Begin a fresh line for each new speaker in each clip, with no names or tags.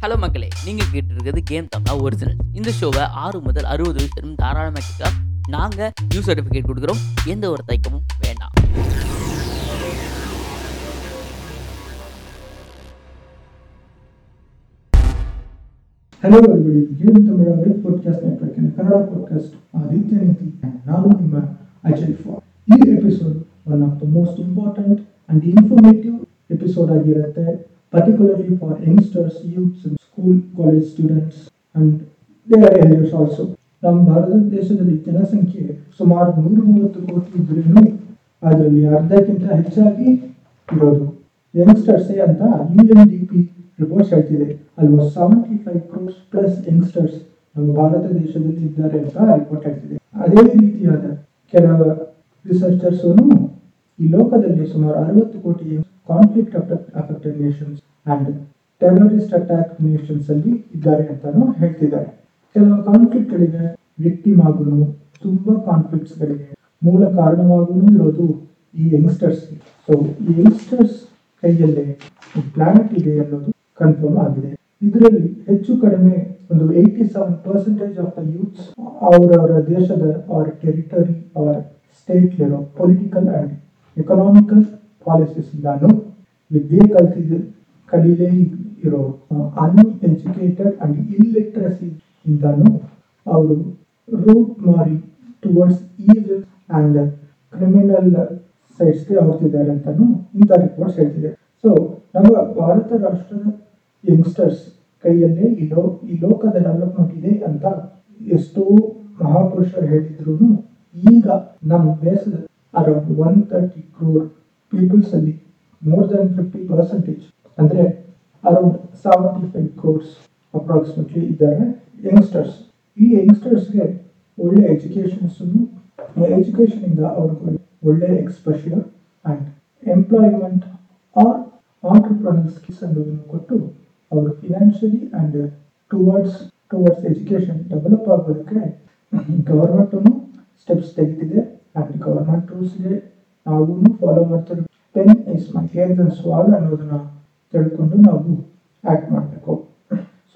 Hello மக்களே நீங்கள் கேட்டு இருக்கிறது கேம் தமிழா ஒரிஜினல் இந்த ஷோவை ஆறு முதல் அறுபது வயசு தாராளமாக கேட்க நாங்கள் நியூ சர்டிஃபிகேட் கொடுக்குறோம் எந்த ஒரு தயக்கமும் வேண்டாம்
hello everybody game Tamil web podcast ನೆಟ್ವರ್ಕಿನ Kannada podcast Aditya Neeti ನಾನು ನಿಮ್ಮ ಅಜಯ್ ಫಾರ್ ಈ episode one of the most important and informative episode ಆಗಿರುತ್ತೆ particularly for youngsters youths school college students there ಎಲಿಯರ್ಸ್ also ನಮ್ಮ ಭಾರತ ದೇಶದಲ್ಲಿ ಜನಸಂಖ್ಯೆ ಸುಮಾರು ನೂರ ಮೂವತ್ತು ಕೋಟಿ ಇದ್ರೂ ಅದರಲ್ಲಿ ಅರ್ಧಕ್ಕಿಂತ ಹೆಚ್ಚಾಗಿ ಇರೋದು. ಯಂಗ್ಸ್ಟರ್ಸೇ ಅಂತ U N D P reports ಹೇಳ್ತಿದೆ. Almost seventy five crores plus youngsters ನಮ್ಮ ಭಾರತ ದೇಶದಲ್ಲಿ ಇದ್ದಾರೆ ಅಂತ ರಿಪೋರ್ಟ್ ಹೇಳ್ತಿದೆ. ಅದೇ ರೀತಿಯಾದ ಕೆಲವು ರಿಸರ್ಚರ್ಸ್ ಈ ಲೋಕದಲ್ಲಿ ಸುಮಾರು ಅರವತ್ತು ಕೋಟಿ conflict affected nations and terrorist attack nations ಅಲ್ಲಿ ಇದ್ದಾರೆ ಅಂತಾನು ಹೇಳ್ತಿದ್ದಾರೆ. ಕೆಲವು ಕಾನ್ಫ್ಲಿಕ್ಟ್ಗಳಿಗೆ ವ್ಯಕ್ತಿ ಆಗುನು, ತುಂಬಾ ಕಾನ್ಫ್ಲಿಕ್ಟ್ಸ್ ಗಳಿಗೆ ಮೂಲ ಕಾರಣವಾಗೂ ಇರೋದು ಈ ಯಂಗ್ಸ್ಟರ್ಸ್ ಸೊ ಈ ಯಂಗ್ಸ್ಟರ್ಸ್ ಕೈಯಲ್ಲೇ ಪ್ಲಾನೆಟ್ ಇದೆ ಅನ್ನೋದು ಕನ್ಫರ್ಮ್ ಆಗಿದೆ. ಇದರಲ್ಲಿ ಹೆಚ್ಚು ಕಡಿಮೆ ಒಂದು eighty seven percentage of the youths ಅವರವರ ದೇಶದ, ಅವರ ಟೆರಿಟರಿ ಅವರ ಸ್ಟೇಟ್ಲಿರೋ ಪೊಲಿಟಿಕಲ್ ಅಂಡ್ ಎಕನಾಮಿಕಲ್ ಪಾಲಿಸೀಸ್ ಇಂದಾನು. ವಿದ್ಯೆ ಕಲ್ತಿದ ಕಲೀಲೇ ಇರೋ ಅನ್ಎಜುಕೇಟೆಡ್ ಅಂಡ್ ಇಲ್ಲಿಟ್ರಸಿ ಇಂದಾನು ಅವರು ರೂಟ್ ಮಾರಿ ಟುವರ್ಡ್ಸ್ ಈವಿಲ್ ಅಂಡ್ ಕ್ರಿಮಿನಲ್ ಸೈಡ್ಸ್ಗೆ ಹೋಗ್ತಿದ್ದಾರೆ ಅಂತಾನು ಇಂಥ ರಿಪೋರ್ಟ್ಸ್ ಹೇಳ್ತಿದೆ. ಸೊ ನಮ್ಮ ಭಾರತ ರಾಷ್ಟ್ರದ ಯಂಗ್ಸ್ಟರ್ಸ್ ಕೈಯಲ್ಲೇ ಈ ಲೋ, ಈ ಲೋಕದ ಡೆವಲಪ್ಮೆಂಟ್ ಇದೆ ಅಂತ ಎಷ್ಟೋ ಮಹಾಪುರುಷರು ಹೇಳಿದ್ರು ಈಗ ನಮ್ಮ ದೇಶದ around one thirty crore peoples ಅಲ್ಲಿ ಮೋರ್ ದನ್ ಫಿಫ್ಟಿ ಪರ್ಸೆಂಟೇಜ್ ಅಂದ್ರೆ around seventy five crores approximately ಇದ್ದಾರೆ ಯಂಗ್ಸ್ಟರ್ಸ್ ಈ ಯಂಗ್ಸ್ಟರ್ಸ್ಗೆ ಒಳ್ಳೆ ಎಜುಕೇಶನ್ಸ್ ಎಜುಕೇಶನ್ ಇಂದ ಅವ್ರಿಗೆ ಒಳ್ಳೆ exposure and employment or entrepreneur skills ಅನ್ನೋದನ್ನು ಕೊಟ್ಟು ಅವರು financially and towards towards education develop ಆಗೋದಕ್ಕೆ ಗವರ್ಮೆಂಟನ್ನು ಸ್ಟೆಪ್ಸ್ ತೆಗೆದಿದೆ. ಅಂಡ್ ಗವರ್ಮೆಂಟ್ ರೂಲ್ಸ್ಗೆ ನಾವು ಫಾಲೋ ಮಾಡ್ತಿರೋ pen is mightier than sword ಅನ್ನೋದನ್ನ ತಿಳ್ಕೊಂಡು ನಾವು ಆಕ್ಟ್ ಮಾಡಬೇಕು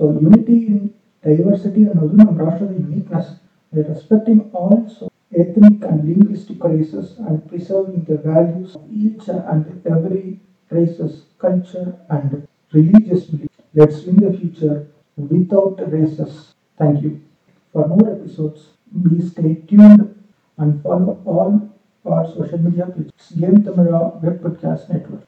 ಸೊ ಯೂನಿಟಿ ಇನ್ ಡೈವರ್ಸಿಟಿ ಅನ್ನೋದು ನಮ್ಮ ರಾಷ್ಟ್ರದ uniqueness respecting also ethnic and linguistic races and preserving the values of each and every races, culture and religious belief. Let's win the future without races. Thank you. For more episodes, please stay tuned and follow all our social media pages. Game Tamara Web Podcast Network.